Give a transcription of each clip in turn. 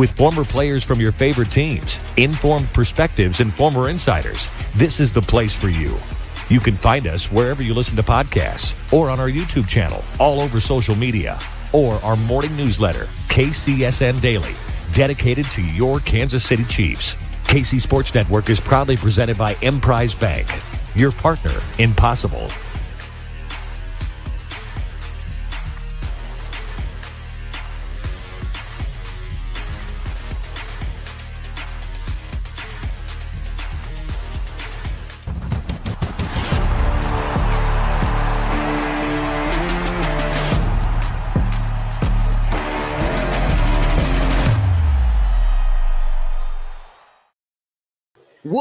With former players from your favorite teams, informed perspectives, and former insiders, this is the place for you. You can find us wherever you listen to podcasts or on our YouTube channel, all over social media, or our morning newsletter, KCSN Daily, dedicated to your Kansas City Chiefs. KC Sports Network is proudly presented by Emprise Bank, your partner in possible.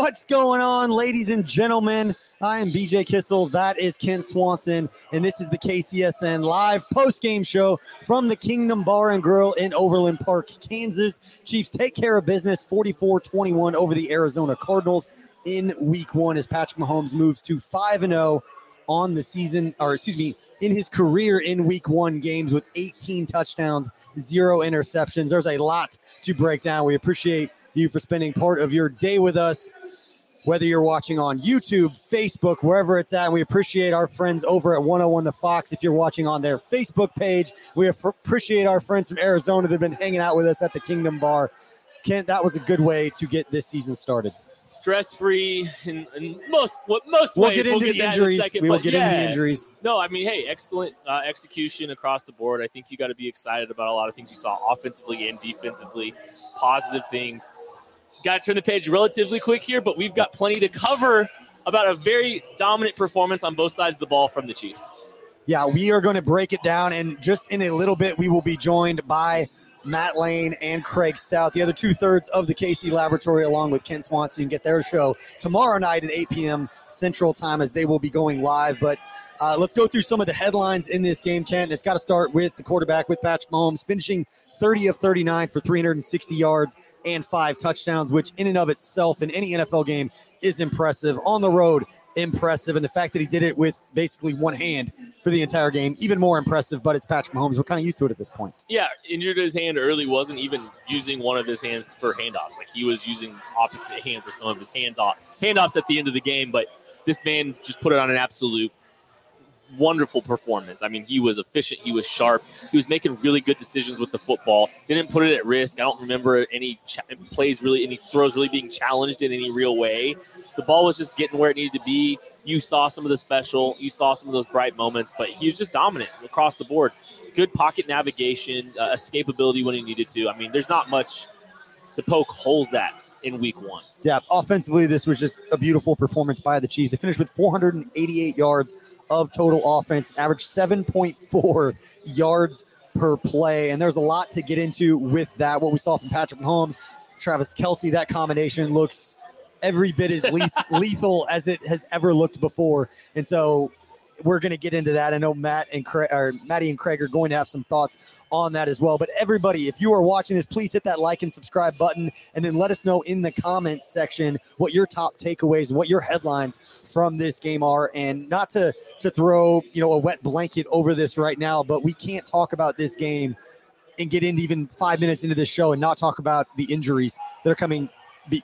What's going on, ladies and gentlemen? I am BJ Kissel. That is Ken Swanson. And this is the KCSN live post game show from the Kingdom Bar and Grill in Overland Park, Kansas. Chiefs take care of business 44 21 over the Arizona Cardinals in week one as Patrick Mahomes moves to 5 0 on the season, or excuse me, in his career in week one games with 18 touchdowns, zero interceptions. There's a lot to break down. We appreciate you for spending part of your day with us, whether you're watching on YouTube, Facebook, wherever it's at. We appreciate our friends over at 101 The Fox. If you're watching on their Facebook page, we appreciate our friends from Arizona that have been hanging out with us at the Kingdom Bar. Kent, that was a good way to get this season started. Stress free and, and, most what most we'll ways. get into we'll the injuries. second, we will get yeah. into the injuries. No, I mean, hey, excellent uh, execution across the board. I think you got to be excited about a lot of things you saw offensively and defensively. Positive things got to turn the page relatively quick here, but we've got plenty to cover about a very dominant performance on both sides of the ball from the Chiefs. Yeah, we are going to break it down, and just in a little bit, we will be joined by Matt Lane and Craig Stout, the other two thirds of the KC Laboratory, along with Ken Swanson. Get their show tomorrow night at 8 p.m. Central Time as they will be going live. But uh, let's go through some of the headlines in this game, Ken. It's got to start with the quarterback, with Patrick Mahomes, finishing 30 of 39 for 360 yards and five touchdowns, which in and of itself in any NFL game is impressive. On the road, impressive. And the fact that he did it with basically one hand for the entire game, even more impressive. But it's Patrick Mahomes. We're kind of used to it at this point. Yeah, injured his hand early, wasn't even using one of his hands for handoffs. Like he was using opposite hand for some of his hands off handoffs at the end of the game. But this man just put it on an absolute wonderful performance. I mean, he was efficient, he was sharp, he was making really good decisions with the football. Didn't put it at risk. I don't remember any ch- plays really, any throws really being challenged in any real way. The ball was just getting where it needed to be. You saw some of the special, you saw some of those bright moments, but he was just dominant across the board. Good pocket navigation, uh, escapability when he needed to. I mean, there's not much to poke holes at in week one. Yeah, offensively, this was just a beautiful performance by the Chiefs. They finished with 488 yards of total offense, average 7.4 yards per play. And there's a lot to get into with that. What we saw from Patrick Mahomes, Travis Kelce, that combination looks every bit as lethal as it has ever looked before. And so we're going to get into that. I know Matt and Craig, or Maddie and Craig are going to have some thoughts on that as well. But everybody, if you are watching this, please hit that like and subscribe button, and then let us know in the comments section what your top takeaways, what your headlines from this game are. And not to to throw you know a wet blanket over this right now, but we can't talk about this game and get into even five minutes into this show and not talk about the injuries that are coming.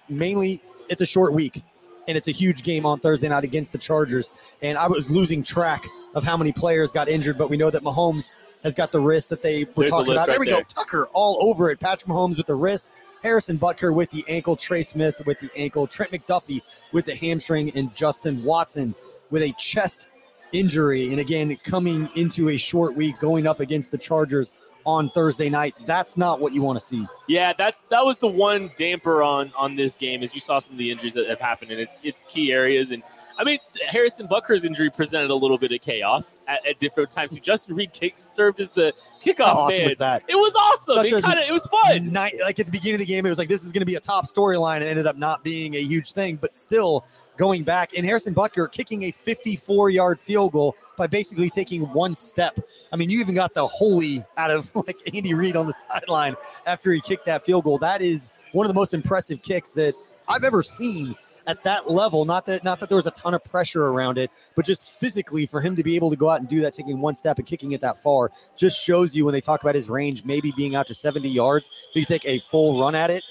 Mainly, it's a short week and it's a huge game on Thursday night against the Chargers. And I was losing track of how many players got injured, but we know that Mahomes has got the wrist that they were There's talking about. There we there. go. Tucker all over it. Patrick Mahomes with the wrist. Harrison Butker with the ankle. Trey Smith with the ankle. Trent McDuffie with the hamstring. And Justin Watson with a chest injury. And again, coming into a short week, going up against the Chargers on Thursday night. That's not what you want to see. Yeah, that's that was the one damper on on this game as you saw some of the injuries that have happened and it's it's key areas and I mean Harrison Butker's injury presented a little bit of chaos at, at different times. So Justin Reid kick, served as the kickoff How awesome man. was that? It was awesome. Such it kind of it was fun. night like at the beginning of the game it was like this is going to be a top storyline and it ended up not being a huge thing but still going back and harrison butker kicking a 54 yard field goal by basically taking one step i mean you even got the holy out of like andy reid on the sideline after he kicked that field goal that is one of the most impressive kicks that i've ever seen at that level not that not that there was a ton of pressure around it but just physically for him to be able to go out and do that taking one step and kicking it that far just shows you when they talk about his range maybe being out to 70 yards if you take a full run at it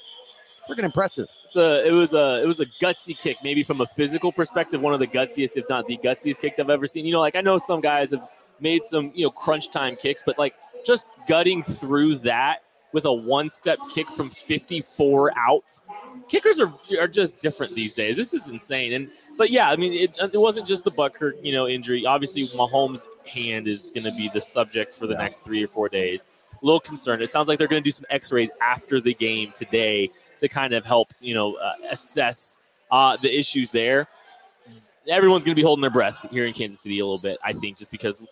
freaking impressive It's a, it was a it was a gutsy kick, maybe from a physical perspective, one of the gutsiest, if not the gutsiest kick I've ever seen. You know, like I know some guys have made some you know crunch time kicks, but like just gutting through that with a one step kick from 54 out. Kickers are are just different these days. This is insane. And but yeah, I mean it, it wasn't just the Butker you know injury. Obviously, Mahomes' hand is going to be the subject for the next three or four days. A little concerned. It sounds like they're going to do some X-rays after the game today to kind of help you know uh, assess uh, the issues there. Everyone's going to be holding their breath here in Kansas City a little bit, I think, just because.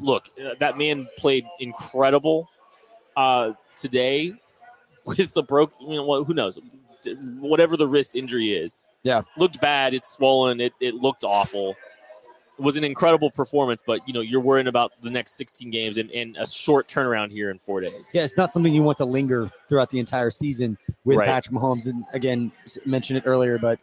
Look, uh, that man played incredible uh, today with the broke. You know, what- who knows? Whatever the wrist injury is, Yeah. looked bad. It's swollen. It, it looked awful. It was an incredible performance, but you know you're worrying about the next 16 games and, and a short turnaround here in four days. yeah it's not something you want to linger throughout the entire season with Right. patrick mahomes and again mentioned it earlier but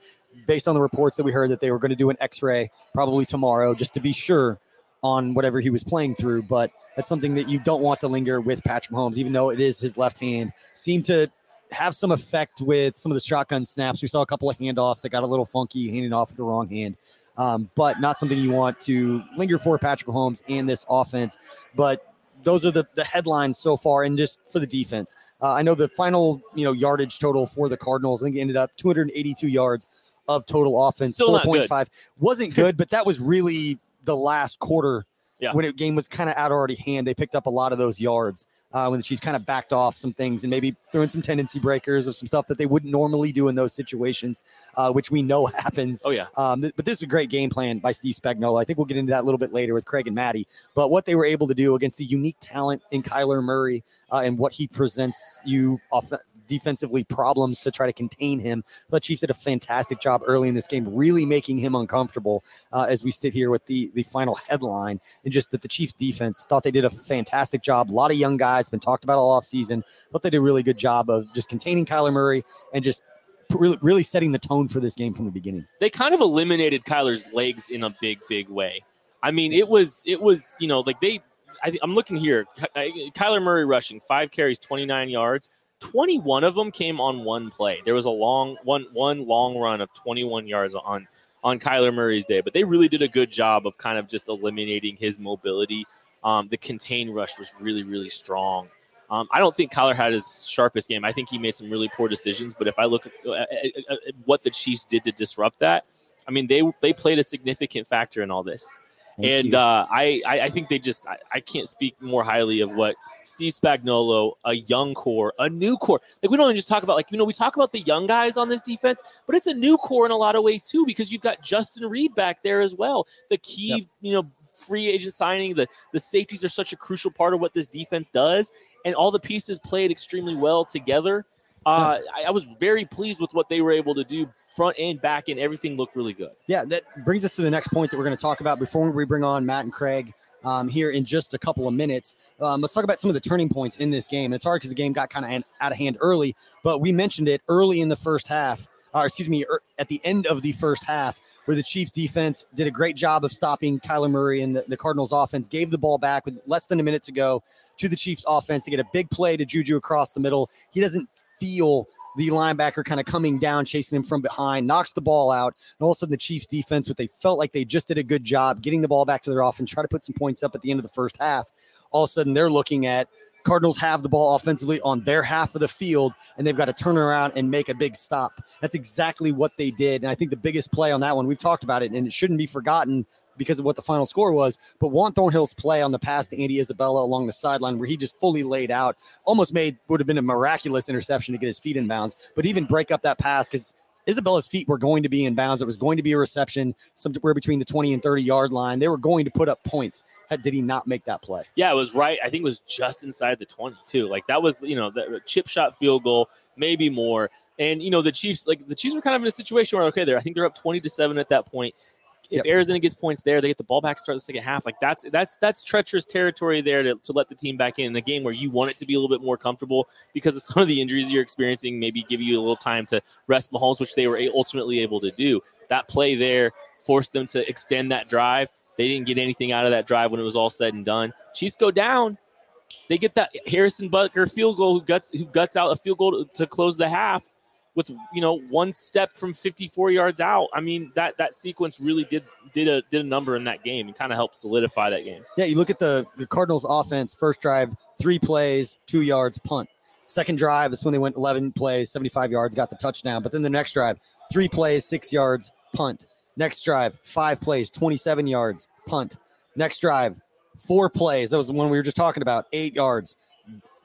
based on the reports that we heard that they were going to do an x-ray probably tomorrow just to be sure on whatever he was playing through but that's something that you don't want to linger with patrick mahomes even though it is his left hand seemed to have some effect with some of the shotgun snaps we saw a couple of handoffs that got a little funky handing off with the wrong hand um, but not something you want to linger for Patrick Mahomes and this offense. But those are the, the headlines so far, and just for the defense. Uh, I know the final you know yardage total for the Cardinals. I think it ended up 282 yards of total offense. Still not good. 4.5 wasn't good, but that was really the last quarter Yeah. when the game was kind of out already hand. They picked up a lot of those yards. Uh, when Chiefs kind of backed off some things and maybe threw in some tendency breakers of some stuff that they wouldn't normally do in those situations, uh, which we know happens. Oh yeah. Um, th- but this is a great game plan by Steve Spagnuolo. I think we'll get into that a little bit later with Craig and Maddie. But what they were able to do against the unique talent in Kyler Murray uh, and what he presents you off defensively problems to try to contain him. The Chiefs did a fantastic job early in this game, really making him uncomfortable uh, as we sit here with the the final headline and just that the Chiefs defense thought they did a fantastic job. A lot of young guys been talked about all offseason. Thought they did a really good job of just containing Kyler Murray and just really, really setting the tone for this game from the beginning. they kind of eliminated Kyler's legs in a big, big way. I mean, it was, it was, you know, like they, I, I'm looking here. Kyler Murray rushing five carries, 29 yards. 21 of them came on one play. There was a long one, one long run of 21 yards on on Kyler Murray's day, but they really did a good job of kind of just eliminating his mobility. Um, the contain rush was really, really strong. Um, I don't think Kyler had his sharpest game. I think he made some really poor decisions. But if I look at, at- at- at what the Chiefs did to disrupt that, I mean, they they played a significant factor in all this. Thank and uh, I, I I think they just I, I can't speak more highly of what Steve Spagnuolo, a young core, a new core. Like we don't just talk about like you know we talk about the young guys on this defense, but it's a new core in a lot of ways too because you've got Justin Reid back there as well. The key Yep. you know free agent signing, the the safeties are such a crucial part of what this defense does, and all the pieces played extremely well together. Uh, I, I was very pleased with what they were able to do front and back and everything looked really good. Yeah, that brings us to the next point that we're going to talk about before we bring on Matt and Craig um, here in just a couple of minutes. Um, let's talk about some of the turning points in this game. It's hard because the game got kind of out of hand early, but we mentioned it early in the first half. Or excuse me, er, at the end of the first half, where the Chiefs defense did a great job of stopping Kyler Murray and the, the Cardinals offense, gave the ball back with less than a minute to go to the Chiefs offense to get a big play to Juju across the middle. He doesn't feel the linebacker kind of coming down, chasing him from behind, knocks the ball out. And all of a sudden, the Chiefs defense, what they felt like they just did a good job getting the ball back to their offense, try to put some points up at the end of the first half. All of a sudden, they're looking at Cardinals have the ball offensively on their half of the field, and they've got to turn around and make a big stop. That's exactly what they did. And I think the biggest play on that one, we've talked about it, and it shouldn't be forgotten because of what the final score was. But Juan Thornhill's play on the pass to Andy Isabella along the sideline, where he just fully laid out, almost made would have been a miraculous interception to get his feet in bounds, but even break up that pass because Isabella's feet were going to be in bounds. It was going to be a reception somewhere between the 20 and 30 yard line. They were going to put up points. Did he not make that play? Yeah, it was right. I think it was just inside the 20 too. Like that was, you know, the chip shot field goal, maybe more. And you know, the Chiefs, like the Chiefs were kind of in a situation where okay, they're I think they're up 20 to 7 at that point if yep. Arizona gets points there, they get the ball back, start the second half. Like that's that's that's treacherous territory there to, to let the team back in in a game where you want it to be a little bit more comfortable because of some of the injuries you're experiencing. Maybe give you a little time to rest Mahomes, which they were ultimately able to do. That play there forced them to extend that drive. They didn't get anything out of that drive when it was all said and done. Chiefs go down. They get that Harrison Butker field goal who guts who guts out a field goal to, to close the half with you know one step from 54 yards out. I mean that that sequence really did did a did a number in that game and kind of helped solidify that game. Yeah, you look at the the Cardinals offense. First drive, three plays, two yards, punt. Second drive, that's when they went 11 plays, 75 yards, got the touchdown. But then the next drive, three plays, six yards, punt. Next drive, five plays, 27 yards, punt. Next drive, four plays. That was the one we were just talking about, eight yards,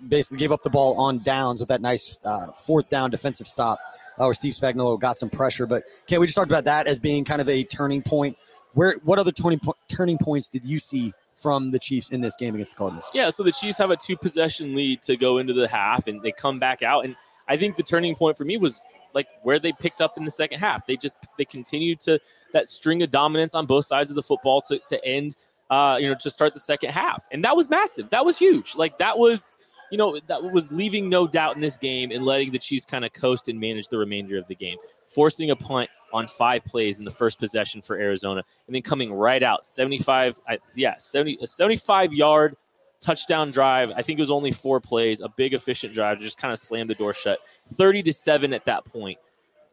basically gave up the ball on downs with that nice uh, fourth down defensive stop uh, where Steve Spagnuolo got some pressure. But can we just talked about that as being kind of a turning point? Where what other turning turning points did you see from the Chiefs in this game against the Cardinals? Yeah, so the Chiefs have a two possession lead to go into the half, and they come back out. And I think the turning point for me was like where they picked up in the second half. They just they continued to that string of dominance on both sides of the football to to end. Uh, you know, to start the second half, and that was massive. That was huge. Like that was you know, that was leaving no doubt in this game and letting the Chiefs kind of coast and manage the remainder of the game, forcing a punt on five plays in the first possession for Arizona, and then coming right out 75, yeah, 70, a 75 yard touchdown drive. I think it was only four plays, a big efficient drive to just kind of slam the door shut. 30 to 7 at that point.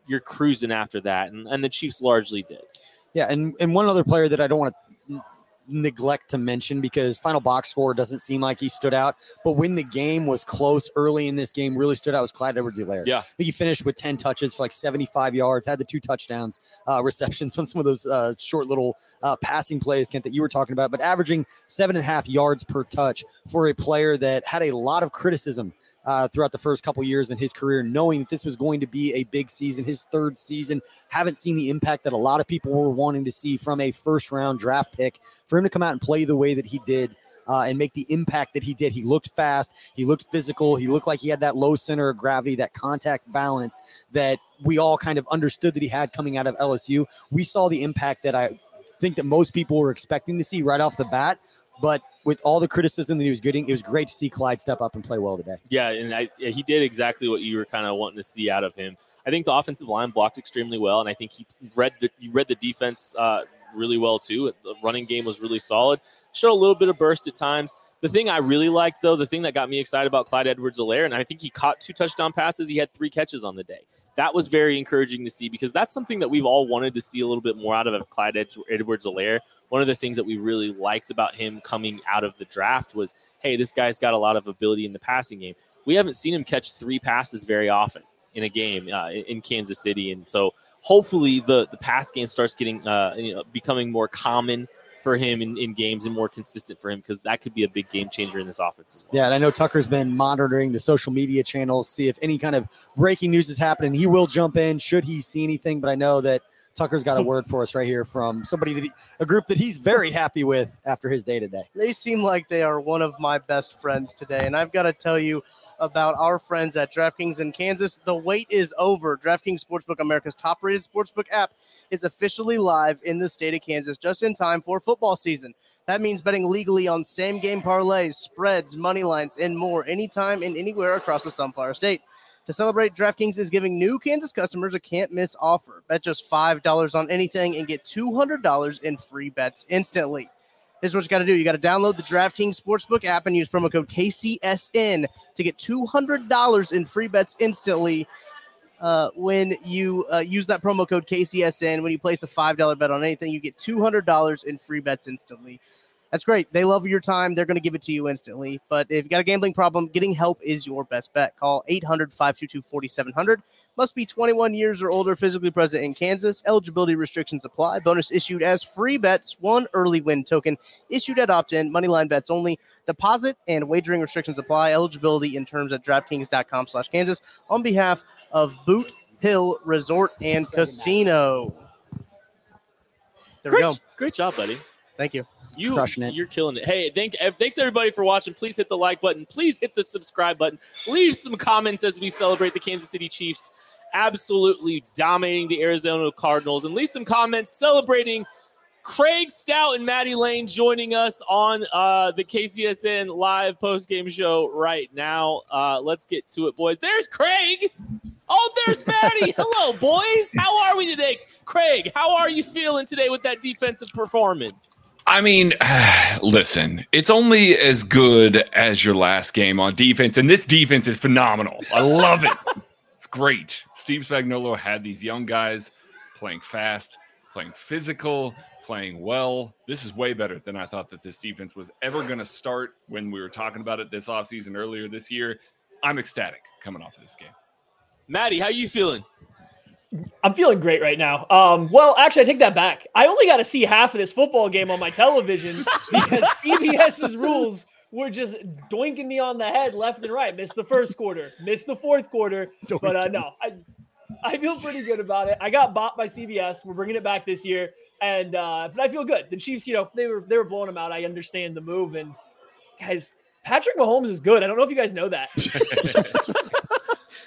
You're cruising after that, and, and the Chiefs largely did. Yeah, and, and one other player that I don't want to neglect to mention because final box score doesn't seem like he stood out. But when the game was close early in this game, really stood out was Clyde Edwards-Helaire. Yeah. I think he finished with 10 touches for like 75 yards, had the two touchdowns, uh, receptions on some of those uh, short little uh, passing plays, Kent, that you were talking about, but averaging seven and a half yards per touch for a player that had a lot of criticism uh, throughout the first couple years in his career, knowing that this was going to be a big season, his third season. Haven't seen the impact that a lot of people were wanting to see from a first round draft pick. For him to come out and play the way that he did. Uh, and make the impact that he did. He looked fast. He looked physical. He looked like he had that low center of gravity, that contact balance that we all kind of understood that he had coming out of LSU. We saw the impact that I think that most people were expecting to see right off the bat. But with all the criticism that he was getting, it was great to see Clyde step up and play well today. Yeah, and I, he did exactly what you were kind of wanting to see out of him. I think the offensive line blocked extremely well, and I think he read the you read the defense uh, really well too. The running game was really solid. Showed a little bit of burst at times. The thing I really liked, though, the thing that got me excited about Clyde Edwards-Helaire, and I think he caught two touchdown passes. He had three catches on the day. That was very encouraging to see because that's something that we've all wanted to see a little bit more out of Clyde Edwards-Helaire one of the things that we really liked about him coming out of the draft was, hey, this guy's got a lot of ability in the passing game. We haven't seen him catch three passes very often in a game uh, in Kansas City, and so hopefully the the pass game starts getting uh, you know becoming more common for him in, in games and more consistent for him because that could be a big game changer in this offense as well. Yeah, and I know Tucker's been monitoring the social media channels, see if any kind of breaking news is happening. He will jump in should he see anything, but I know that Tucker's got a word for us right here from somebody that he, a group that he's very happy with after his day today. They seem like they are one of my best friends today, and I've got to tell you, about our friends at DraftKings in Kansas. The wait is over. DraftKings Sportsbook, America's top rated sportsbook app, is officially live in the state of Kansas just in time for football season. That means betting legally on same game parlays, spreads, money lines, and more anytime and anywhere across the Sunflower State. To celebrate, DraftKings is giving new Kansas customers a can't miss offer. Bet just $5 on anything and get $200 in free bets instantly. This is what you got to do. You got to download the DraftKings Sportsbook app and use promo code KCSN to get $200 in free bets instantly uh, when you uh, use that promo code KCSN. When you place a $5 bet on anything, you get $200 in free bets instantly. That's great. They love your time. They're going to give it to you instantly. But if you've got a gambling problem, getting help is your best bet. Call 800 522 4700. Must be 21 years or older, physically present in Kansas. Eligibility restrictions apply. Bonus issued as free bets, one early win token issued at opt in, moneyline bets only. Deposit and wagering restrictions apply. Eligibility in terms at DraftKings.com slash Kansas on behalf of Boot Hill Resort and Casino. There we go. great job, buddy. Thank you. You, Crushing it. You're killing it. Hey, thank, thanks everybody for watching. Please hit the like button. Please hit the subscribe button. Leave some comments as we celebrate the Kansas City Chiefs absolutely dominating the Arizona Cardinals. And leave some comments celebrating Craig Stout and Maddie Lane joining us on uh, the KCSN live post game show right now. Uh, let's get to it, boys. There's Craig. Oh, there's Maddie. Hello, boys. How are we today? Craig, how are you feeling today with that defensive performance? I mean, listen, it's only as good as your last game on defense, and this defense is phenomenal. I love it. it's great. Steve Spagnuolo had these young guys playing fast, playing physical, playing well. This is way better than I thought that this defense was ever going to start when we were talking about it this offseason earlier this year. I'm ecstatic coming off of this game. Maddie, how are you feeling? I'm feeling great right now. Um, well, actually, I take that back. I only got to see half of this football game on my television because CBS's rules were just doinking me on the head left and right. Missed the first quarter, missed the fourth quarter, but uh, no, I I feel pretty good about it. I got bought by CBS. We're bringing it back this year, and uh, but I feel good. The Chiefs, you know, they were they were blowing them out. I understand the move, and guys, Patrick Mahomes is good. I don't know if you guys know that.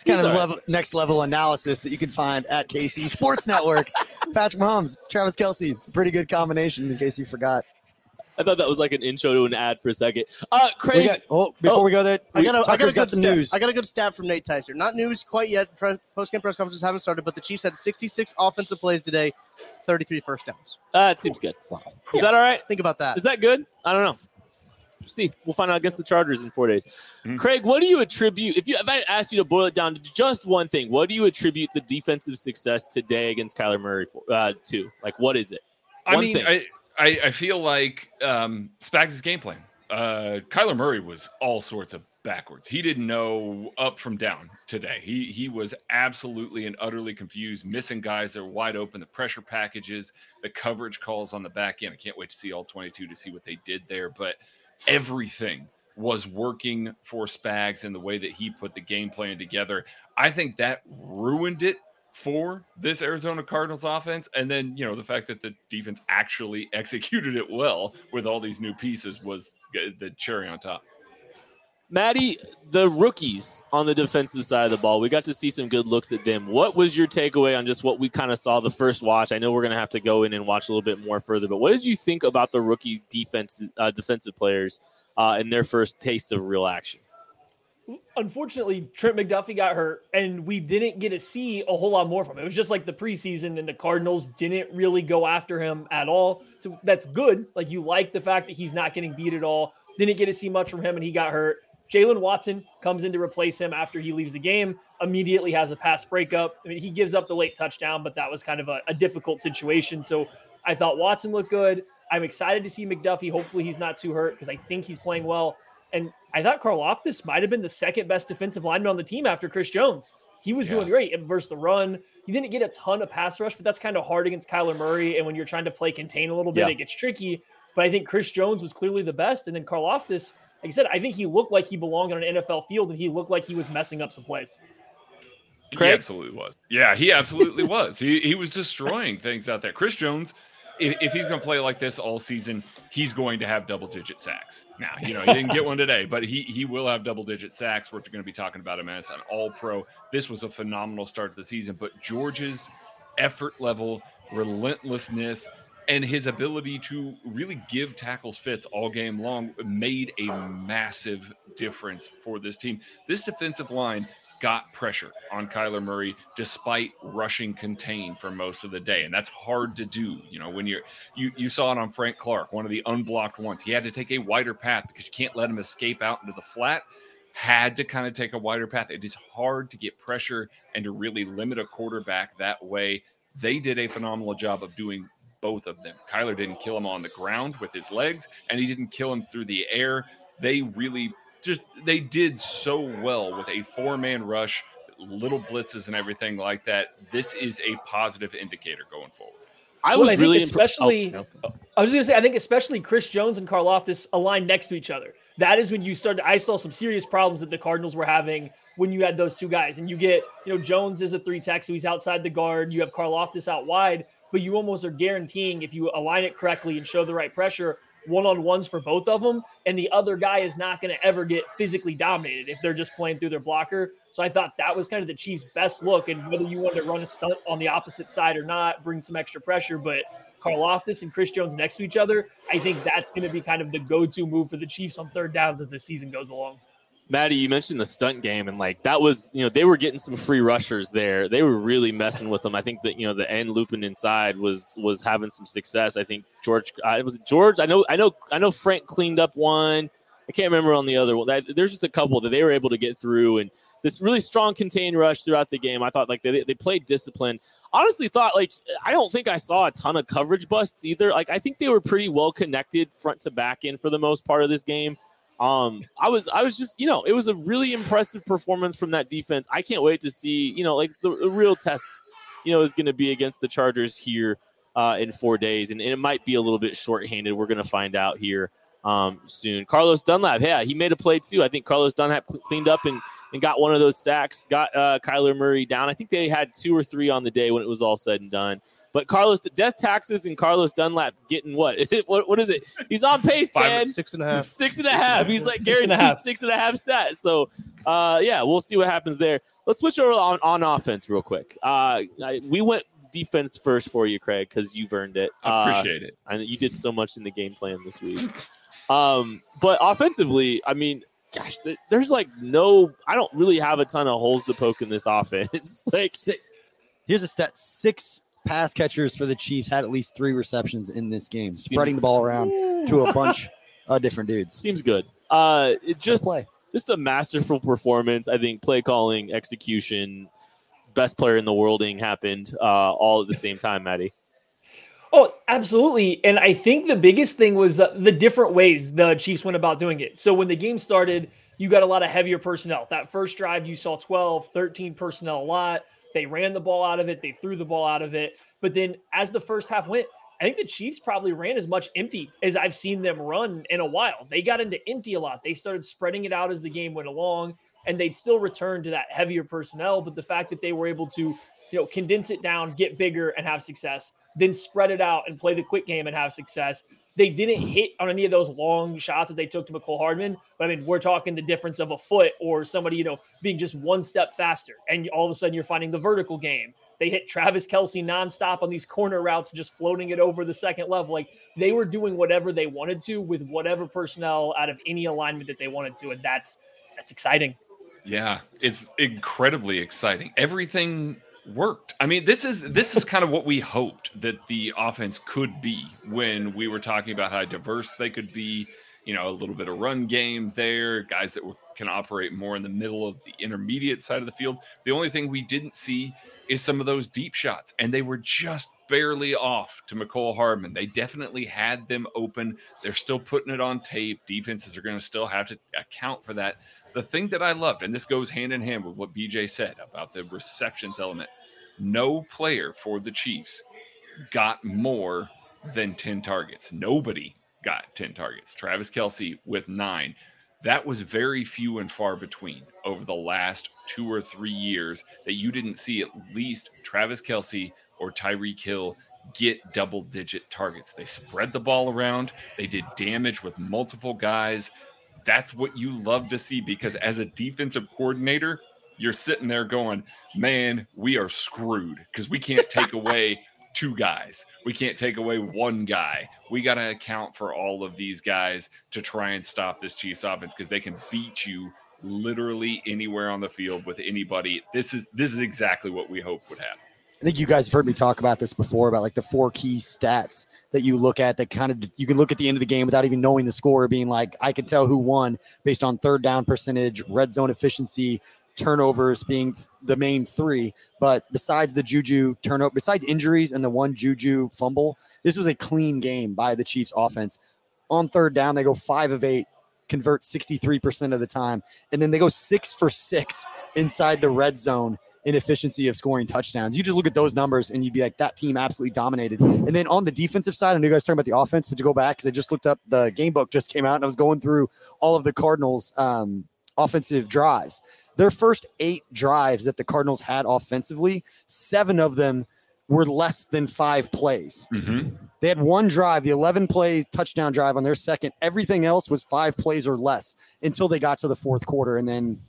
It's kind of level, next level analysis that you can find at KC Sports Network. Patrick Mahomes, Travis Kelce. It's a pretty good combination in case you forgot. I thought that was like an intro to an ad for a second. Uh, We Craig, got, oh, before Oh, we go there, I got a, I got a good some stat. news. I got a good stat from Nate Tyser. Not news quite yet. Pre- post-game press conferences haven't started, but the Chiefs had 66 offensive plays today, 33 first downs. uh, it seems good. Wow. Is that all right? Think about that. Is that good? I don't know. See, we'll find out against the Chargers in four days. Mhm. Craig, what do you attribute? If you if I asked you to boil it down to just one thing, what do you attribute the defensive success today against Kyler Murray for, uh, to? Like, what is it? I One mean, thing. I, I I feel like um, Spags' game plan. Uh, Kyler Murray was all sorts of backwards. He didn't know up from down today. He he was absolutely and utterly confused, missing guys that were wide open. The pressure packages, the coverage calls on the back end. I can't wait to see all 22 to see what they did there. But everything was working for Spags and the way that he put the game plan together. I think that ruined it for this Arizona Cardinals offense. And then, you know, the fact that the defense actually executed it well with all these new pieces was the cherry on top. Maddie, the rookies on the defensive side of the ball, we got to see some good looks at them. What was your takeaway on just what we kind of saw the first watch? I know we're going to have to go in and watch a little bit more further, but what did you think about the rookie defense, uh, defensive players uh, in their first taste of real action? Unfortunately, Trent McDuffie got hurt, and we didn't get to see a whole lot more from him. It was just like the preseason, and the Cardinals didn't really go after him at all. So that's good. Like you like the fact that he's not getting beat at all. Didn't get to see much from him, and he got hurt. Jaylen Watson comes in to replace him after he leaves the game. Immediately has a pass breakup. I mean, he gives up the late touchdown, but that was kind of a, a difficult situation. So I thought Watson looked good. I'm excited to see McDuffie. Hopefully, he's not too hurt because I think he's playing well. And I thought Karlaftis might have been the second best defensive lineman on the team after Chris Jones. He was Yeah. doing great versus the run. He didn't get a ton of pass rush, but that's kind of hard against Kyler Murray. And when you're trying to play contain a little bit, Yeah. it gets tricky. But I think Chris Jones was clearly the best. And then Karlaftis, like I said, I think he looked like he belonged on an NFL field and he looked like he was messing up some plays. He absolutely was. Yeah, he absolutely was. He he was destroying things out there. Chris Jones if, if he's going to play like this all season, he's going to have double digit sacks. Now, you know, he didn't get one today, but he he will have double digit sacks. We're going to be talking about him as an all pro. This was a phenomenal start to the season, but George's effort level, relentlessness, and his ability to really give tackles fits all game long made a massive difference for this team. This defensive line got pressure on Kyler Murray despite rushing contain for most of the day. And that's hard to do. You know, when you're you you saw it on Frank Clark, one of the unblocked ones. He had to take a wider path because you can't let him escape out into the flat. Had to kind of take a wider path. It is hard to get pressure and to really limit a quarterback that way. They did a phenomenal job of doing both of them. Kyler didn't kill him on the ground with his legs, and he didn't kill him through the air. They really just they did so well with a four man rush, little blitzes and everything like that. This is a positive indicator going forward. I was well, I really especially. Imp- oh, no. I was going to say I think especially Chris Jones and Karlaftis aligned next to each other. That is when you started. I saw some serious problems that the Cardinals were having when you had those two guys, and you get you know Jones is a three tech, so he's outside the guard. You have Karlaftis out wide, but you almost are guaranteeing if you align it correctly and show the right pressure, one on ones for both of them, and the other guy is not going to ever get physically dominated if they're just playing through their blocker. So I thought that was kind of the Chiefs' best look, and whether you wanted to run a stunt on the opposite side or not, bring some extra pressure, but Karlaftis and Chris Jones next to each other, I think that's going to be kind of the go-to move for the Chiefs on third downs as the season goes along. Maddie, you mentioned the stunt game, and like that was, you know, they were getting some free rushers there. They were really messing with them. I think that you know the end looping inside was was having some success. I think George, uh, it was George. I know, I know, I know. Frank cleaned up one. I can't remember on the other one. There's just a couple that they were able to get through, and this really strong contained rush throughout the game. I thought like they they played discipline. Honestly, thought like I don't think I saw a ton of coverage busts either. Like I think they were pretty well connected front to back in for the most part of this game. Um, I was I was just you know it was a really impressive performance from that defense. I can't wait to see you know like the, the real test you know is going to be against the Chargers here uh, in four days, and, and, it might be a little bit shorthanded. We're going to find out here um, soon. Carlos Dunlap, yeah, he made a play too. I think Carlos Dunlap cleaned up and, and got one of those sacks, got uh, Kyler Murray down. I think they had two or three on the day when it was all said and done. But Carlos, death taxes and Carlos Dunlap getting what? what? What is it? He's on pace, Five, man. Six and a half. Six and a half. He's like guaranteed six and a half, six and a half sets. So, uh, yeah, we'll see what happens there. Let's switch over on, on offense real quick. Uh, I, we went defense first for you, Craig, because you've earned it. I appreciate uh, it. And you did so much in the game plan this week. Um, but offensively, I mean, gosh, there's like no. I don't really have a ton of holes to poke in this offense. like, here's a stat: six pass catchers for the Chiefs had at least three receptions in this game, spreading the ball around to a bunch of different dudes. Seems good. Uh, it just play. just a masterful performance. I think play calling, execution, best player in the worlding happened uh, all at the same time, Maddie. Oh, absolutely. And I think the biggest thing was uh, the different ways the Chiefs went about doing it. So when the game started, you got a lot of heavier personnel. That first drive, you saw 12, 13 personnel a lot. They ran the ball out of it, they threw the ball out of it. But then as the first half went, I think the Chiefs probably ran as much empty as I've seen them run in a while. They got into empty a lot. They started spreading it out as the game went along, and they'd still return to that heavier personnel. But the fact that they were able to, you know, condense it down, get bigger, and have success, then spread it out and play the quick game and have success, they didn't hit on any of those long shots that they took to Mecole Hardman. But I mean, we're talking the difference of a foot or somebody, you know, being just one step faster. And all of a sudden you're finding the vertical game. They hit Travis Kelce nonstop on these corner routes, just floating it over the second level. Like they were doing whatever they wanted to with whatever personnel out of any alignment that they wanted to. And that's that's exciting. Yeah, it's incredibly exciting. Everything worked. I mean, this is this is kind of what we hoped that the offense could be when we were talking about how diverse they could be. You know, a little bit of run game there, guys that can operate more in the middle of the intermediate side of the field. The only thing we didn't see is some of those deep shots, and they were just barely off to Mecole Hardman. They definitely had them open. They're still putting it on tape. Defenses are going to still have to account for that. The thing that I loved, and this goes hand in hand with what BJ said about the receptions element, no player for the Chiefs got more than 10 targets. Nobody got 10 targets. Travis Kelce with nine. That was very few and far between over the last two or three years that you didn't see at least Travis Kelce or Tyreek Hill get double digit targets. They spread the ball around, they did damage with multiple guys. That's what you love to see because as a defensive coordinator, you're sitting there going, man, we are screwed because we can't take away two guys. We can't take away one guy. We got to account for all of these guys to try and stop this Chiefs offense because they can beat you literally anywhere on the field with anybody. This is this is exactly what we hope would happen. I think you guys have heard me talk about this before about like the four key stats that you look at that kind of you can look at the end of the game without even knowing the score, being like, I can tell who won based on third down percentage, red zone efficiency, turnovers being the main three. But besides the Juju turnover, besides injuries and the one Juju fumble, this was a clean game by the Chiefs offense. On third down, they go five of eight, convert 63% of the time. And then they go six for six inside the red zone in efficiency of scoring touchdowns. You just look at those numbers and you'd be like, that team absolutely dominated. And then on the defensive side, I know you guys talking about the offense, but to go back because I just looked up the game book just came out and I was going through all of the Cardinals um, offensive drives. Their first eight drives that the Cardinals had offensively, seven of them were less than five plays. Mm-hmm. They had one drive, the 11 play touchdown drive on their second. Everything else was five plays or less until they got to the fourth quarter. And then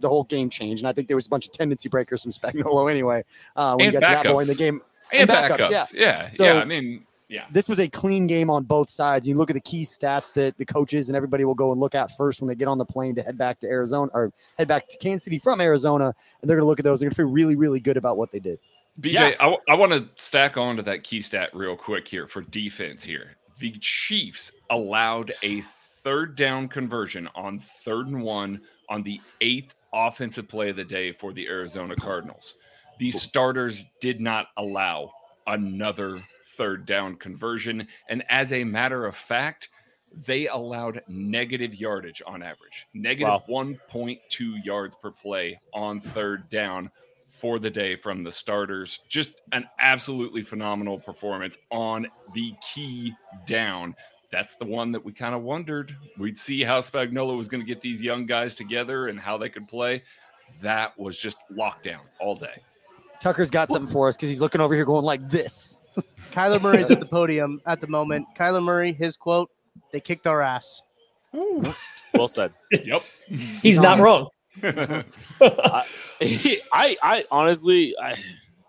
the whole game changed. And I think there was a bunch of tendency breakers from Spagnuolo anyway. Uh, when And you got to that point in the game. And, And backups, backups. yeah. Yeah. So- yeah. I mean, yeah. This was a clean game on both sides. You look at the key stats that the coaches and everybody will go and look at first when they get on the plane to head back to Arizona or head back to Kansas City from Arizona. And they're going to look at those. They're going to feel really, really good about what they did. BJ, Yeah. I, want to stack on to that key stat real quick here for defense here. The Chiefs allowed a third down conversion on third and one on the eighth offensive play of the day for the Arizona Cardinals. The starters did not allow another third down conversion. And as a matter of fact, they allowed negative yardage on average, negative Wow. 1.2 yards per play on third down for the day from the starters. Just an absolutely phenomenal performance on the key down. That's the one that we kind of wondered. We'd see how Spagnuolo was going to get these young guys together and how they could play. That was just lockdown all day. Tucker's got something for us because he's looking over here going like this. Kyler Murray's at the podium at the moment. Kyler Murray, his quote, they kicked our ass. Well said. Yep. He's not honest. wrong. I, I, I honestly, I,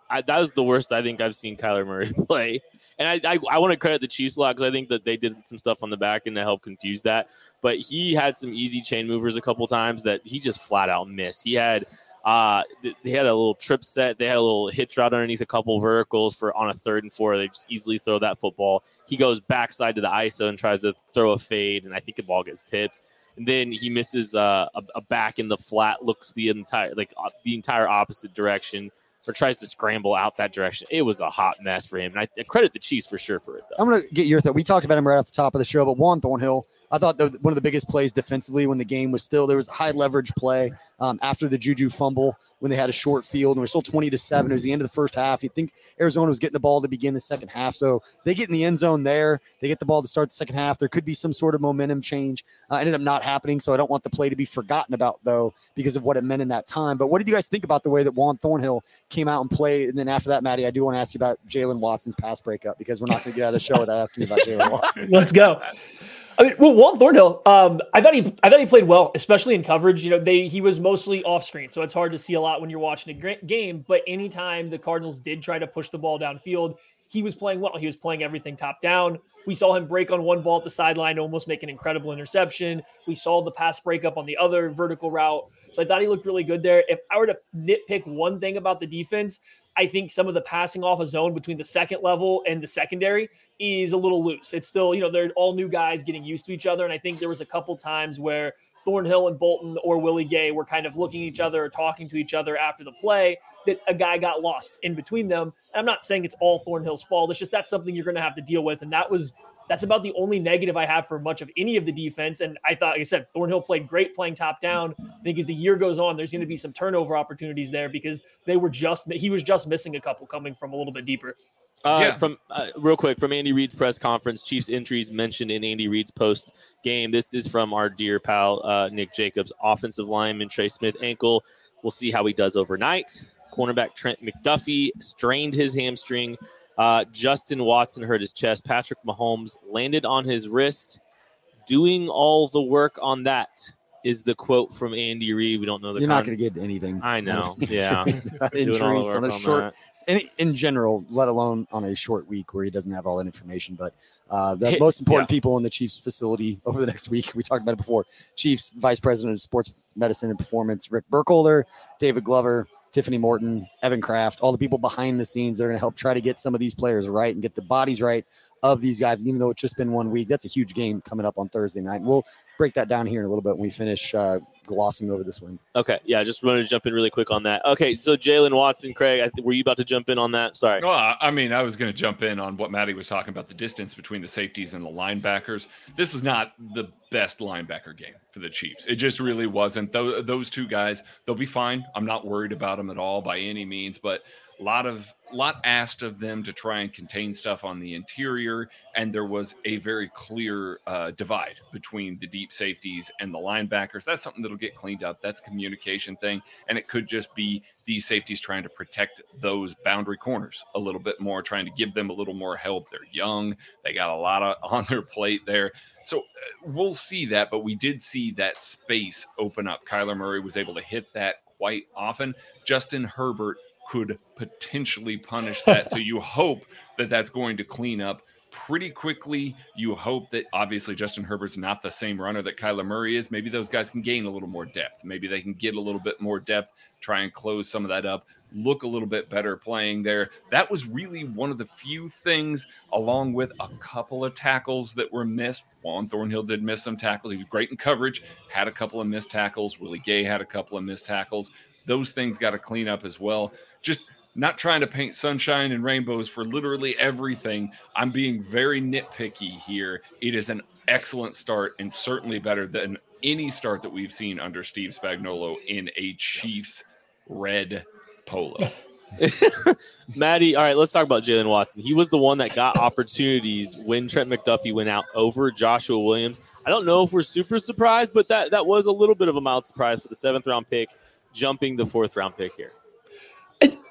I, that was the worst I think I've seen Kyler Murray play. And I, I, I want to credit the Chiefs a lot because I think that they did some stuff on the back end to help confuse that. But he had some easy chain movers a couple times that he just flat out missed. He had, uh, they had a little trip set. They had a little hitch route underneath a couple verticals for on a third and four. They just easily throw that football. He goes backside to the ISO and tries to throw a fade, and I think the ball gets tipped. And then he misses uh, a, a back in the flat, looks the entire like uh, the entire opposite direction, or tries to scramble out that direction. It was a hot mess for him, and I, credit the Chiefs for sure for it. Though. I'm going to get your thought. We talked about him right off the top of the show, but Juan Thornhill, I thought the, one of the biggest plays defensively when the game was still there was a high leverage play um, after the Juju fumble when they had a short field and we're still 20 to seven. It was the end of the first half. You think Arizona was getting the ball to begin the second half, so they get in the end zone there. They get the ball to start the second half. There could be some sort of momentum change. Uh, ended up not happening, so I don't want the play to be forgotten about though because of what it meant in that time. But what did you guys think about the way that Juan Thornhill came out and played? And then after that, Maddie, I do want to ask you about Jaylen Watson's pass breakup because we're not going to get out of the show without asking you about Jaylen Watson. Let's go. I mean, well, Juan Thornhill, um, I thought he, I thought he played well, especially in coverage. You know, they he was mostly off screen, so it's hard to see a lot when you're watching a game. But anytime the Cardinals did try to push the ball downfield, he was playing well. He was playing everything top down. We saw him break on one ball at the sideline, almost make an incredible interception. We saw the pass breakup on the other vertical route. So I thought he looked really good there. If I were to nitpick one thing about the defense, I think some of the passing off a zone between the second level and the secondary is a little loose. It's still, you know, they're all new guys getting used to each other. And I think there was a couple times where Thornhill and Bolton or Willie Gay were kind of looking at each other or talking to each other after the play that a guy got lost in between them. And I'm not saying it's all Thornhill's fault. It's just that's something you're going to have to deal with. And that was that's about the only negative I have for much of any of the defense. And I thought, like I said, Thornhill played great playing top down. I think as the year goes on, there's going to be some turnover opportunities there because they were just he was just missing a couple coming from a little bit deeper. Uh, Yeah. From uh, real quick from Andy Reid's press conference, Chiefs injuries mentioned in Andy Reid's post game. This is from our dear pal uh, Nick Jacobs, offensive lineman Trey Smith ankle. We'll see how he does overnight. Cornerback Trent McDuffie strained his hamstring. Uh, Justin Watson hurt his chest. Patrick Mahomes landed on his wrist, doing all the work on that. Is the quote from Andy Reid? We don't know the. You're not going to get anything. I know. Yeah. Andy Reid. doing all injuries on a short in, in general, let alone on a short week where he doesn't have all that information. But uh, the most important people in the Chiefs facility over the next week, we talked about it before. Chiefs Vice President of Sports Medicine and Performance, Rick Burkholder, David Glover, Tiffany Morton, Evan Kraft, all the people behind the scenes. that are going to help try to get some of these players right and get the bodies right of these guys. Even though it's just been one week, that's a huge game coming up on Thursday night. We'll break that down here in a little bit when we finish uh, glossing over this one. Okay, yeah, I just wanted to jump in really quick on that. Okay, so Jaylen Watson, Craig, I th- were you about to jump in on that? Sorry. Well, I I mean, I was going to jump in on what Maddie was talking about the distance between the safeties and the linebackers. This was not the best linebacker game for the Chiefs. It just really wasn't. Tho- those two guys, they'll be fine. I'm not worried about them at all by any means, but a lot of lot asked of them to try and contain stuff on the interior and there was a very clear uh, divide between the deep safeties and the linebackers. That's something that'll get cleaned up. That's communication thing and it could just be these safeties trying to protect those boundary corners a little bit more trying to give them a little more help. They're young. They got a lot of, on their plate there. So uh, we'll see that but we did see that space open up. Kyler murray was able to hit that quite often. Justin herbert could potentially punish that. so you hope that that's going to clean up pretty quickly. You hope that obviously Justin Herbert's not the same runner that Kyler Murray is. Maybe those guys can gain a little more depth. Maybe they can get a little bit more depth, try and close some of that up, look a little bit better playing there. That was really one of the few things, along with a couple of tackles that were missed. Juan Thornhill did miss some tackles. He was great in coverage, had a couple of missed tackles. Willie Gay had a couple of missed tackles. Those things got to clean up as well. Just not trying to paint sunshine and rainbows for literally everything. I'm being very nitpicky here. It is an excellent start and certainly better than any start that we've seen under Steve Spagnuolo in a Chiefs red polo. Maddie, all right, let's talk about Jaylen Watson. He was the one that got opportunities when Trent McDuffie went out over Joshua Williams. I don't know if we're super surprised, but that that was a little bit of a mild surprise for the seventh round pick, jumping the fourth round pick here.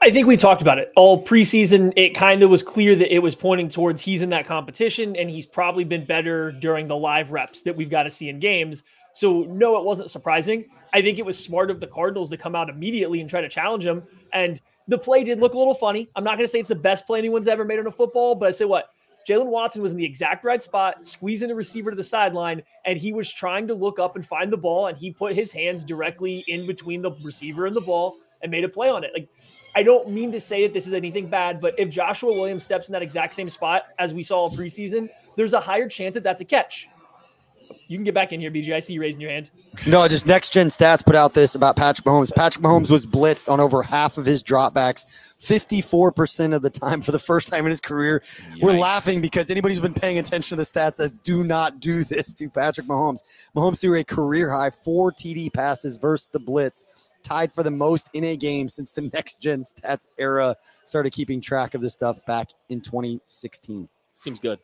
I- think we talked about it all preseason. It kind of was clear that it was pointing towards he's in that competition and he's probably been better during the live reps that we've got to see in games. So, no, it wasn't surprising. I think it was smart of the Cardinals to come out immediately and try to challenge him. And the play did look a little funny. I'm not going to say it's the best play anyone's ever made on a football, but I say what? Jaylen Watson was in the exact right spot, squeezing the receiver to the sideline, and he was trying to look up and find the ball, and he put his hands directly in between the receiver and the ball and made a play on it. Like, I don't mean to say that this is anything bad, but if Joshua Williams steps in that exact same spot as we saw preseason, there's a higher chance that that's a catch. You can get back in here, BG. I see you raising your hand. No, just next gen stats put out this about Patrick Mahomes. Patrick Mahomes was blitzed on over half of his dropbacks, 54% of the time for the first time in his career. We're laughing because anybody who's been paying attention to the stats says, do not do this to Patrick Mahomes. Mahomes threw a career high four TD passes versus the blitz, tied for the most in a game since the next gen stats era started keeping track of this stuff back in 2016. Seems good.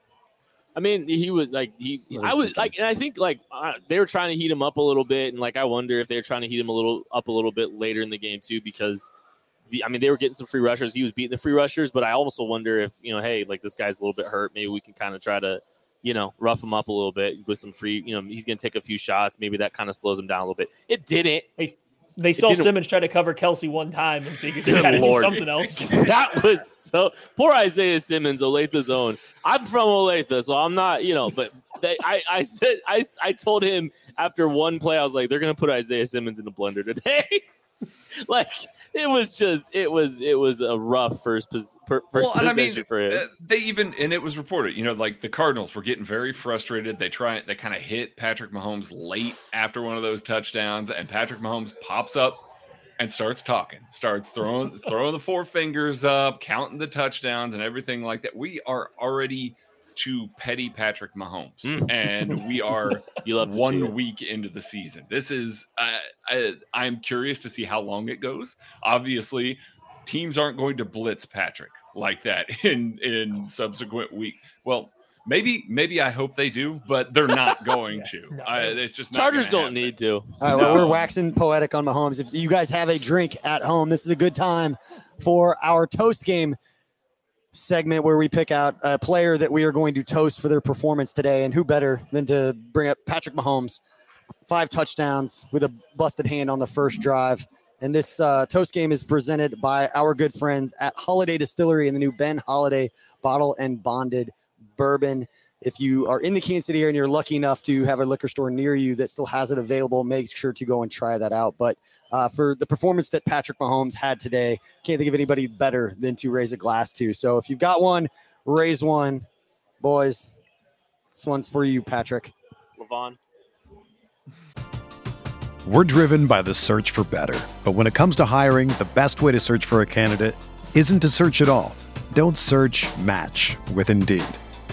I mean, he was like he. I was like, and I think like uh, they were trying to heat him up a little bit, and like I wonder if they were trying to heat him a little up a little bit later in the game too, because the I mean they were getting some free rushers. He was beating the free rushers, but I also wonder if you know, hey, like this guy's a little bit hurt. Maybe we can kind of try to you know rough him up a little bit with some free. You know, he's gonna take a few shots. Maybe that kind of slows him down a little bit. It didn't. They saw Simmons try to cover Kelce one time and figured they got to do something else. that was so poor Isaiah Simmons, Olathe zone. I'm from Olathe, so I'm not, you know, but they, I, I said, I, I told him after one play, I was like, they're gonna put Isaiah Simmons in the blender today. like it was just, it was, it was a rough first, pos, per, first Well, I mean, for him. Uh, they even and it was reported, you know, like the Cardinals were getting very frustrated. They try they kind of hit Patrick Mahomes late after one of those touchdowns, and Patrick Mahomes pops up and starts talking, starts throwing throwing the four fingers up, counting the touchdowns and everything like that. We are already to petty Patrick Mahomes, Mm. and we are you love one week into the season. This is I, I I'm curious to see how long it goes. Obviously, teams aren't going to blitz Patrick like that in in subsequent week. Well, maybe maybe I hope they do, but they're not going to. No. I, it's just not Chargers don't happen. need to. All right, well, No. we're waxing poetic on Mahomes. If you guys have a drink at home, this is a good time for our toast game. Segment where we pick out a player that we are going to toast for their performance today. And who better than to bring up Patrick Mahomes? Five touchdowns with a busted hand on the first drive. And this uh, toast game is presented by our good friends at Holladay Distillery and the new Ben Holladay bottle and bonded bourbon. If you are in the Kansas City area and you're lucky enough to have a liquor store near you that still has it available, make sure to go and try that out. But uh, for the performance that Patrick Mahomes had today, can't think of anybody better than to raise a glass to. So if you've got one, raise one, boys. This one's for you, Patrick. Lavon. We're driven by the search for better. But when it comes to hiring, the best way to search for a candidate isn't to search at all. Don't search match with Indeed.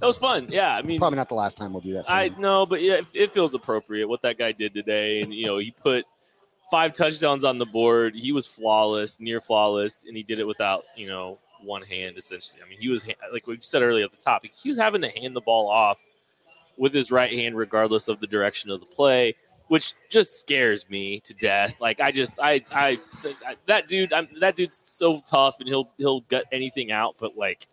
that was fun. Yeah, I mean, Probably not the last time we'll do that. I know, but yeah, it feels appropriate what that guy did today, and you know, he put five touchdowns on the board. He was flawless, near flawless, and he did it without you know one hand essentially. I mean, he was like we said earlier at the top, he was having to hand the ball off with his right hand, regardless of the direction of the play, which just scares me to death. Like I just, I, I, I that dude, I'm, that dude's so tough, and he'll he'll gut anything out, but like.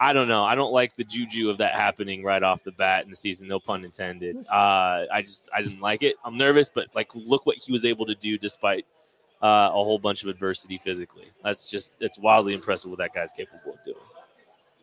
I don't know. I don't like the juju of that happening right off the bat in the season. No pun intended. Uh, I just I didn't like it. I'm nervous, but like look what he was able to do despite uh, a whole bunch of adversity physically. That's just it's wildly impressive what that guy's capable of doing.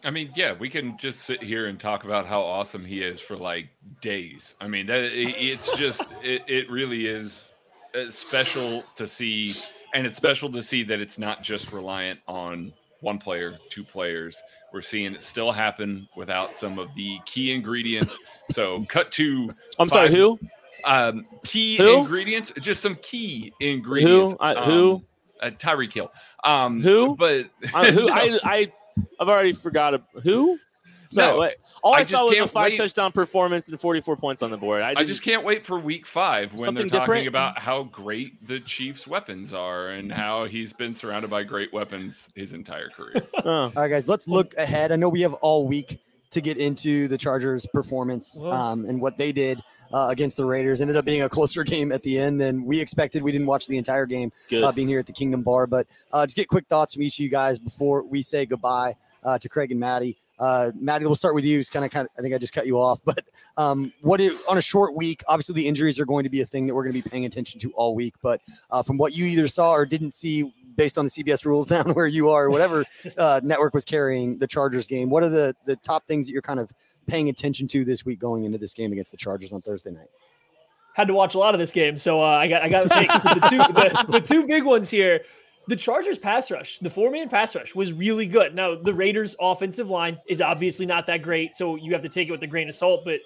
I mean, yeah, we can just sit here and talk about how awesome he is for like days. I mean, that it- it's just it, it really is uh, special to see, and it's special to see that it's not just reliant on one player, two players. We're seeing it still happen without some of the key ingredients. So, cut to I'm sorry, who? um, key Who? ingredients, just some key ingredients. I- um, who? Uh, Tyreek Hill. Um, Who? But I, who? No. I I I've already forgot a, who. Sorry, No, wait. All I, I saw was a five wait- touchdown performance and 44 points on the board. I, I just can't wait for week five when Something they're talking different? about how great the Chiefs' weapons are and how he's been surrounded by great weapons his entire career. Oh. All right, guys, let's look ahead. I know we have all week to get into the Chargers' performance um, and what they did uh, against the Raiders. Ended up being a closer game at the end than we expected. We didn't watch the entire game uh, being here at the Kingdom Bar, but uh, just get quick thoughts from each of you guys before we say goodbye uh, to Craig and Maddie. Uh, Maddie, we'll start with you. It's kind of, kind of, I think I just cut you off, but um, what on a short week? Obviously, the injuries are going to be a thing that we're going to be paying attention to all week. But uh, from what you either saw or didn't see, based on the CBS rules down where you are, or whatever uh, network was carrying the Chargers game, what are the the top things that you're kind of paying attention to this week going into this game against the Chargers on Thursday night? had to watch a lot of this game, so uh, I got I got think the two the, the two big ones here. The Chargers pass rush, the four man pass rush was really good. Now the Raiders offensive line is obviously not that great, so you have to take it with a grain of salt. But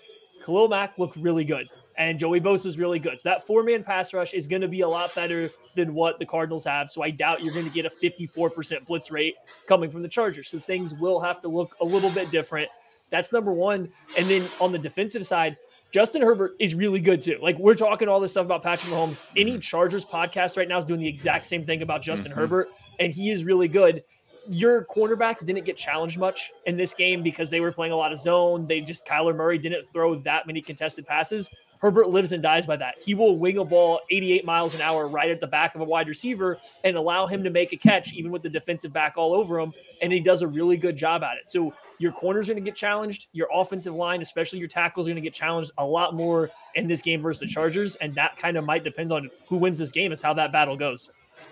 Khalil Mack looked really good, and Joey Bosa is really good. So that four man pass rush is going to be a lot better than what the Cardinals have. So I doubt you're going to get a 54% blitz rate coming from the Chargers. So things will have to look a little bit different. That's number one. And then on the defensive side, Justin Herbert is really good too. Like we're talking all this stuff about Patrick Mahomes. Any Chargers podcast right now is doing the exact same thing about Justin Mhm. Herbert, and he is really good. your cornerbacks didn't get challenged much in this game because they were playing a lot of zone. They just Kyler Murray didn't throw that many contested passes. Herbert lives and dies by that. He will wing a ball 88 miles an hour right at the back of a wide receiver and allow him to make a catch, even with the defensive back all over him. And he does a really good job at it. So your corners going to get challenged. Your offensive line, especially your tackles, are going to get challenged a lot more in this game versus the Chargers. And that kind of might depend on who wins this game, is how that battle goes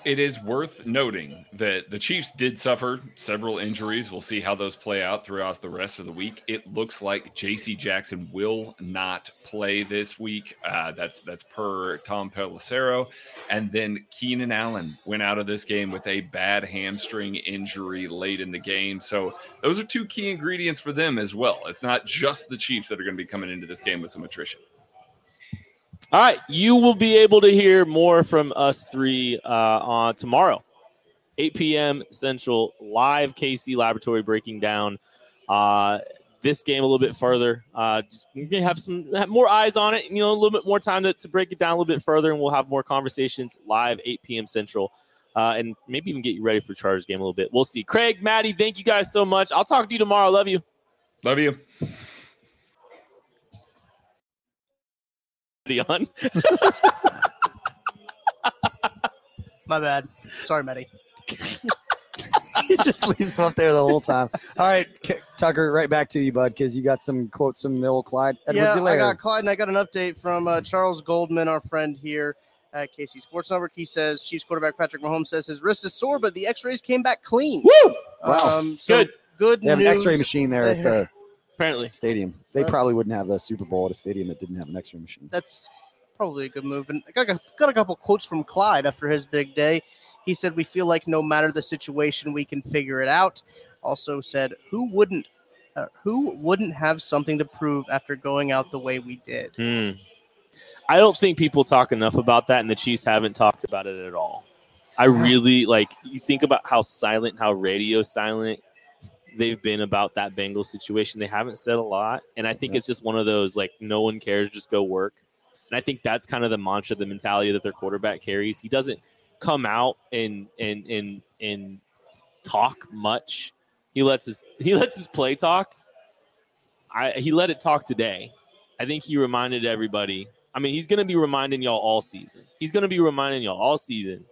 it is worth noting that the Chiefs did suffer several injuries. We'll see how those play out throughout the rest of the week. It looks like J.C. Jackson will not play this week. Uh, that's that's per Tom Pelissero, and then Keenan Allen went out of this game with a bad hamstring injury late in the game. So those are two key ingredients for them as well. It's not just the Chiefs that are going to be coming into this game with some attrition. All right, you will be able to hear more from us three uh, on tomorrow, 8 p.m. Central, live KC Laboratory breaking down uh, this game a little bit further. Uh, just have some have more eyes on it, you know, a little bit more time to, to break it down a little bit further, and we'll have more conversations live 8 p.m. Central. Uh, and maybe even get you ready for Chargers game a little bit. We'll see. Craig, Maddie, thank you guys so much. I'll talk to you tomorrow. Love you. Love you. On. My bad. Sorry, Maddie. he just leaves him up there the whole time. All right, Tucker, right back to you, bud, because you got some quotes from the old Clyde. yeah, I got Clyde, and I got an update from uh, Charles Goldman, our friend here at KC Sports Network. He says Chiefs quarterback Patrick Mahomes says his wrist is sore, but the X-rays came back clean. Woo! Wow, um, so good. Good. They have news. an X-ray machine there at the apparently stadium. They probably wouldn't have the Super Bowl at a stadium that didn't have an X-ray machine. That's probably a good move. And I got a, got a couple quotes from Clyde after his big day. He said, "We feel like no matter the situation, we can figure it out." Also said, "Who wouldn't? Uh, who wouldn't have something to prove after going out the way we did?" Hmm. I don't think people talk enough about that, and the Chiefs haven't talked about it at all. I really like you think about how silent, how radio silent they've been about that Bengals situation. They haven't said a lot, and I think yeah. it's just one of those like no one cares, just go work. And I think that's kind of the mantra, the mentality that their quarterback carries. He doesn't come out and and and and talk much. He lets his he lets his play talk. I he let it talk today. I think he reminded everybody. I mean, he's going to be reminding y'all all season. He's going to be reminding y'all all season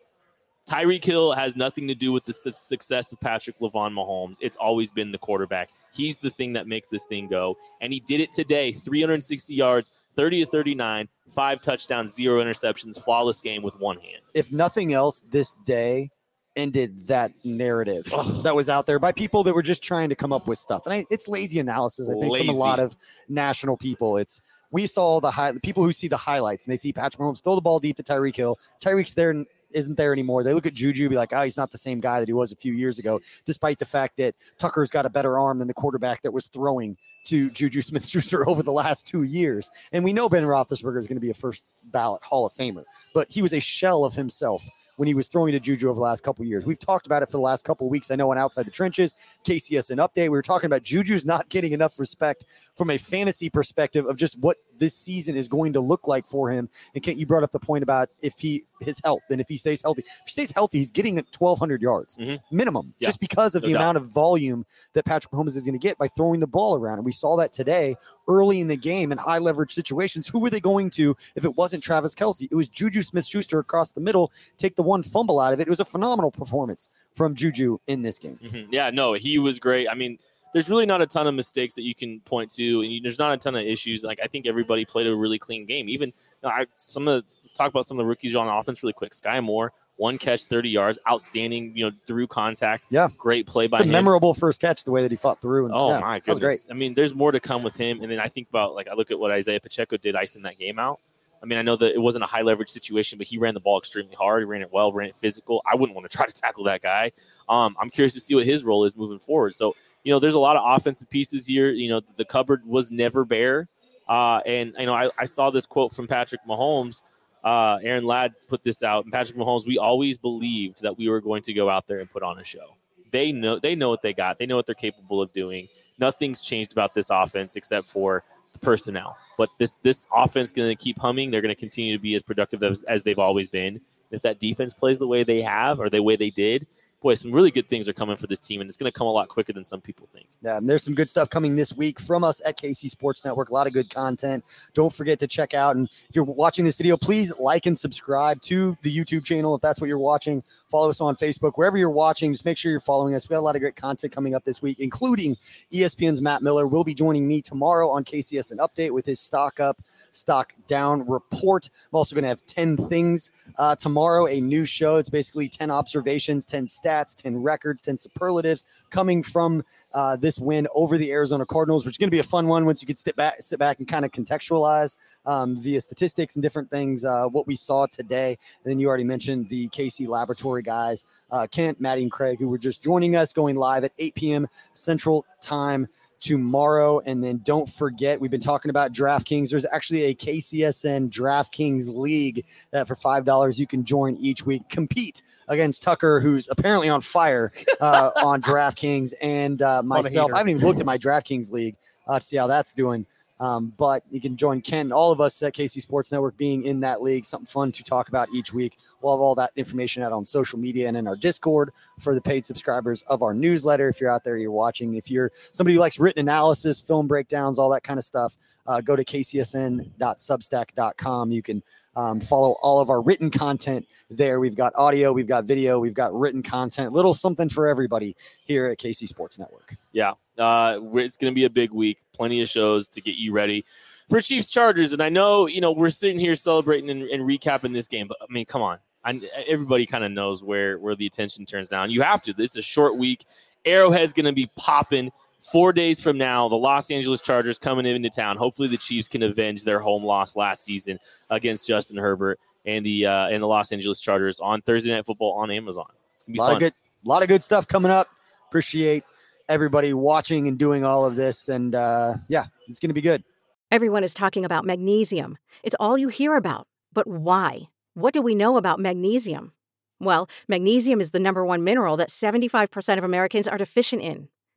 Tyreek Hill has nothing to do with the su- success of Patrick Lavon Mahomes. It's always been the quarterback. He's the thing that makes this thing go. And he did it today 360 yards, 30 to 39, five touchdowns, zero interceptions, flawless game with one hand. If nothing else, this day ended that narrative that was out there by people that were just trying to come up with stuff. And I, it's lazy analysis, I think, lazy. from a lot of national people. It's we saw the high the people who see the highlights and they see Patrick Mahomes throw the ball deep to Tyreek Hill. Tyreek's there isn't there anymore. They look at Juju, be like, oh, he's not the same guy that he was a few years ago, despite the fact that Tucker's got a better arm than the quarterback that was throwing to Juju Smith Schuster over the last two years. And we know Ben Roethlisberger is going to be a first ballot Hall of Famer, but he was a shell of himself when he was throwing to Juju over the last couple years. We've talked about it for the last couple of weeks. I know on Outside the Trenches, KCSN update, we were talking about Juju's not getting enough respect from a fantasy perspective of just what this season is going to look like for him. And Kent, you brought up the point about if he his health and if he stays healthy. If he stays healthy, he's getting at 1,200 yards mm-hmm. minimum, yeah. just because of no the doubt. amount of volume that Patrick Mahomes is going to get by throwing the ball around. And we saw that today early in the game in high leverage situations. Who were they going to if it wasn't Travis Kelce? It was Juju Smith Schuster across the middle, take the one fumble out of it. It was a phenomenal performance from Juju in this game. Mm-hmm. Yeah, no, he was great. I mean, there's really not a ton of mistakes that you can point to, and there's not a ton of issues. Like I think everybody played a really clean game. Even you know, I, some of the, let's talk about some of the rookies on offense really quick. Sky Moore, one catch, 30 yards, outstanding. You know, through contact. Yeah, great play by it's a him. memorable first catch. The way that he fought through. And, oh yeah, my goodness! Great. I mean, there's more to come with him. And then I think about like I look at what Isaiah Pacheco did icing that game out. I mean, I know that it wasn't a high leverage situation, but he ran the ball extremely hard. He ran it well, ran it physical. I wouldn't want to try to tackle that guy. Um, I'm curious to see what his role is moving forward. So you know, there's a lot of offensive pieces here. You know, the cupboard was never bare. Uh, and you know, I, I saw this quote from Patrick Mahomes. Uh, Aaron Ladd put this out, and Patrick Mahomes. We always believed that we were going to go out there and put on a show. They know they know what they got. They know what they're capable of doing. Nothing's changed about this offense except for the personnel. But this this offense going to keep humming. They're going to continue to be as productive as, as they've always been. If that defense plays the way they have or the way they did, boy, some really good things are coming for this team, and it's going to come a lot quicker than some people think. Yeah, and there's some good stuff coming this week from us at KC Sports Network. A lot of good content. Don't forget to check out. And if you're watching this video, please like and subscribe to the YouTube channel if that's what you're watching. Follow us on Facebook, wherever you're watching. Just make sure you're following us. We got a lot of great content coming up this week, including ESPN's Matt Miller will be joining me tomorrow on KCSN update with his stock up, stock down report. I'm also going to have 10 things uh, tomorrow, a new show. It's basically 10 observations, 10 stats, 10 records, 10 superlatives coming from uh, this win over the Arizona Cardinals, which is going to be a fun one once you can sit back, sit back and kind of contextualize um, via statistics and different things uh, what we saw today. And then you already mentioned the KC Laboratory guys, uh, Kent, Maddie, and Craig, who were just joining us, going live at 8 p.m. Central Time tomorrow. And then don't forget, we've been talking about DraftKings. There's actually a KCSN DraftKings league that for $5 you can join each week, compete against Tucker, who's apparently on fire uh, on DraftKings, and uh, myself. I haven't even looked at my DraftKings league uh, to see how that's doing. Um, but you can join Ken, all of us at KC Sports Network being in that league. Something fun to talk about each week. We'll have all that information out on social media and in our Discord for the paid subscribers of our newsletter. If you're out there, you're watching. If you're somebody who likes written analysis, film breakdowns, all that kind of stuff, uh, go to kcsn.substack.com. You can um, follow all of our written content there. We've got audio, we've got video, we've got written content, little something for everybody here at KC Sports Network. Yeah, uh, it's going to be a big week. Plenty of shows to get you ready for Chiefs Chargers. And I know, you know, we're sitting here celebrating and, and recapping this game, but I mean, come on. I, everybody kind of knows where where the attention turns down. You have to. This is a short week. Arrowhead's going to be popping. Four days from now, the Los Angeles Chargers coming into town. Hopefully, the Chiefs can avenge their home loss last season against Justin Herbert and the uh, and the Los Angeles Chargers on Thursday Night Football on Amazon. It's gonna be a lot fun. of good, a lot of good stuff coming up. Appreciate everybody watching and doing all of this, and uh, yeah, it's going to be good. Everyone is talking about magnesium. It's all you hear about. But why? What do we know about magnesium? Well, magnesium is the number one mineral that 75% of Americans are deficient in.